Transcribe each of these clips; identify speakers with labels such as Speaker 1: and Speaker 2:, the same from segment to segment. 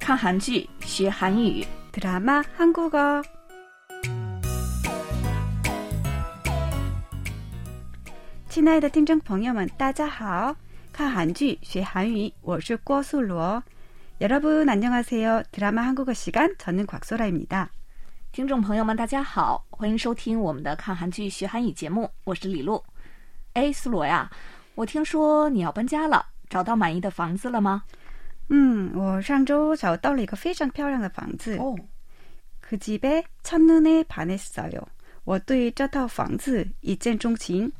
Speaker 1: 看韩剧学韩语，
Speaker 2: 드라마 한국어. 亲爱的听众朋友们，大家好！看韩剧学韩语，我是郭素罗。여러분안녕하세요。 드라마 한국어 시간， 저는 곽소라입니다。
Speaker 1: 听众朋友们，大家好，欢迎收听我们的看韩剧学韩语节目，我是李璐。哎，苏罗呀，我听说你要搬家了，找到满意的房子了吗？
Speaker 2: 嗯，我上周找到了一个非常漂亮的房子。
Speaker 1: 哦，
Speaker 2: 그 집에 첫눈에 반했어요. 我对这套房子一见钟情。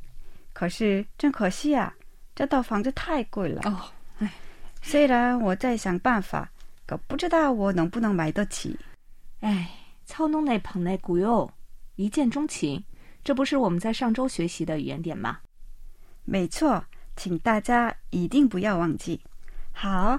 Speaker 2: 可是真可惜啊，这套房子太贵了。
Speaker 1: 哦，哎，
Speaker 2: 虽然我在想办法，可不知道我能不能买得起。
Speaker 1: 哎，操弄那捧那股哟，一见钟情，这不是我们在上周学习的语言点吗？
Speaker 2: 没错，请大家一定不要忘记。好，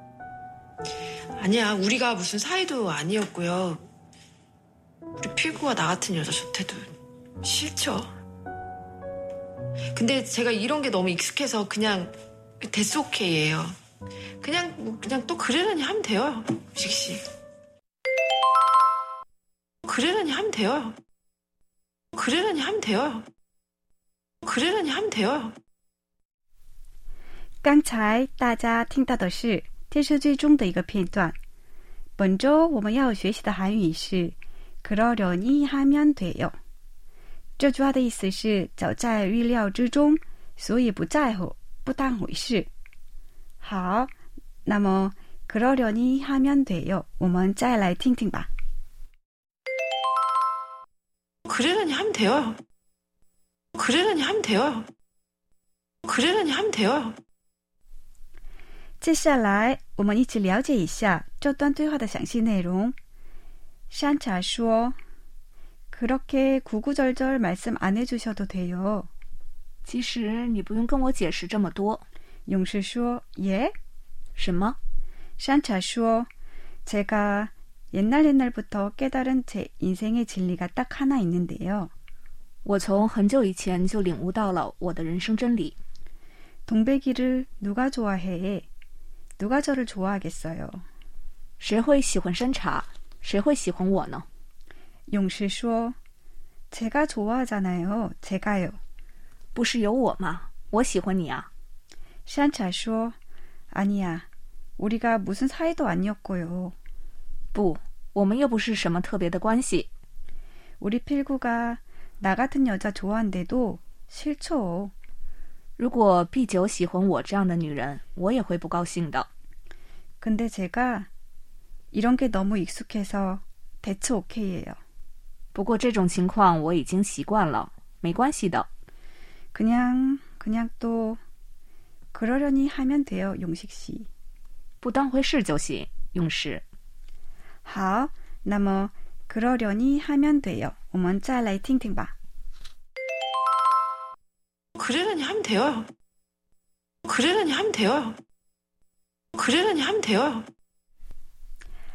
Speaker 3: 아니야, 우리가 무슨 사이도 아니었고요. 우리 필구가 나 같은 여자 좋대도 싫죠. 근데 제가 이런 게 너무 익숙해서 그냥 데스 오케이예요. 그냥 뭐 그냥 또 그러려니 하면 돼요, 유식 씨. 그러려니 하면 돼요. 그러려니 하면 돼요. 그러려니 하면 돼요.
Speaker 2: 刚才大家听到的是 电视剧中的一个片段。本周我们要学习的韩语是“그러려니하면돼요”。这句话的意思是早在预料之中，所以不在乎，不当回事。好，那么“그러려니하면돼요”，我们再来听听吧。
Speaker 3: 그러려니 하면 돼요. 그러려니 하면 돼요. 그러려니 하면 돼요.
Speaker 2: 接下来，我们一起了解一下这段对话的详细内容。山茶说：“그렇게구구절절말씀안해주셔도돼요。”
Speaker 1: 其实你不用跟我解释这么多。
Speaker 2: 勇士说：“耶。
Speaker 1: 什么？”
Speaker 2: 山茶说：“제가옛날옛날부터깨달은제인생의진리가딱하나있는데요。
Speaker 1: 我从很久以前就领悟到了我的人生真理。
Speaker 2: 동백이를누가좋아해？ 누가저를좋아하겠어요？
Speaker 1: 谁会喜欢山茶？谁会喜欢我呢？
Speaker 2: 勇士说：“제가좋아하잖아요。 제가요。
Speaker 1: 不是有我吗？我喜欢你啊！
Speaker 2: 山茶说：“아니야우리가무슨사이도아니었고요。
Speaker 1: 不，我们又不是什么特别的关系。
Speaker 2: 우리 필구가 나 같은 여자 좋아한대도 싫죠.
Speaker 1: 如果 B 九喜欢我这样的女人，我也会不高兴的。
Speaker 2: 근데 제가 이런 게 너무 익숙해서 대체 오케이예요.
Speaker 1: 不过这种情况我已经习惯了，没关系的。
Speaker 2: 그냥 그냥 또 그러려니 하면 돼요, 용식 씨.
Speaker 1: 不当回事就行，勇士。
Speaker 2: 好，那么 그러려니 하면 돼요. 我们再来听听吧.
Speaker 3: 그러려니 하면 돼요. 그러려니 하면 돼요. 그러려니 하면 돼요.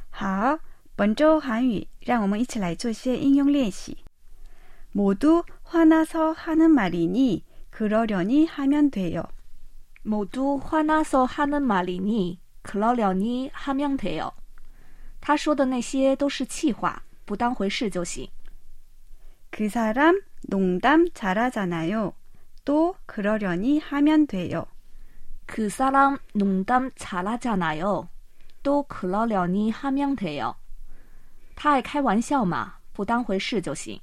Speaker 2: 好，本周韩语让我们一起来做些应用练习. 모두 화나서 하는 말이니 그러려니 하면 돼요.
Speaker 1: 모두 화나서 하는 말이니 그러려니 하면 돼요. 他说的那些都是气话，不当回事就行。
Speaker 2: 그 사람 농담 잘하잖아요. 또 그러려니 하면 돼요.
Speaker 1: 그 사람 농담 잘하잖아요. 또 그러려니 하면 돼요. 他爱开玩笑嘛，不当回事就行。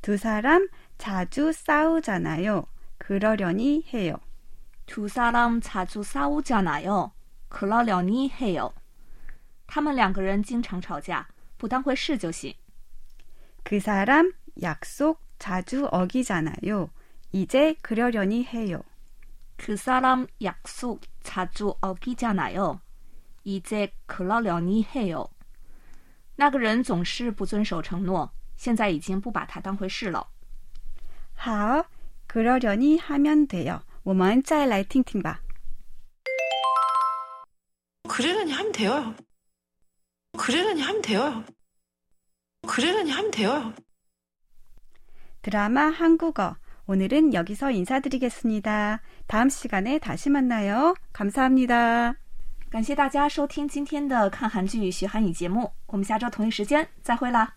Speaker 2: 두 사람 자주 싸우잖아요. 그러려니 해요.
Speaker 1: 두 사람 자주 싸우잖아요. 그러려니 해요. 他们两个人经常吵架，不当回事就行。
Speaker 2: 그 사람 약속 자주 어기잖아요. 이제 그러려니 해요.
Speaker 1: 그 사람 약속 자주 어기잖아요. 이제 그러려니 해요. 那个人总是不遵守承诺，现在已经不把他当回事了。
Speaker 2: 好，그러려니하면돼요。我们再来听听吧。
Speaker 3: 그러려니 하면 돼요. 그러려니 하면 돼요. 그러려니 하면 돼요.
Speaker 2: 드라마 한국어. 오늘은 여기서 인사드리겠습니다. 다음 시간에 다시 만나요. 감사합니다.
Speaker 1: 感谢大家收听今天的看韩剧学韩语节目，我们下周同一时间再会啦。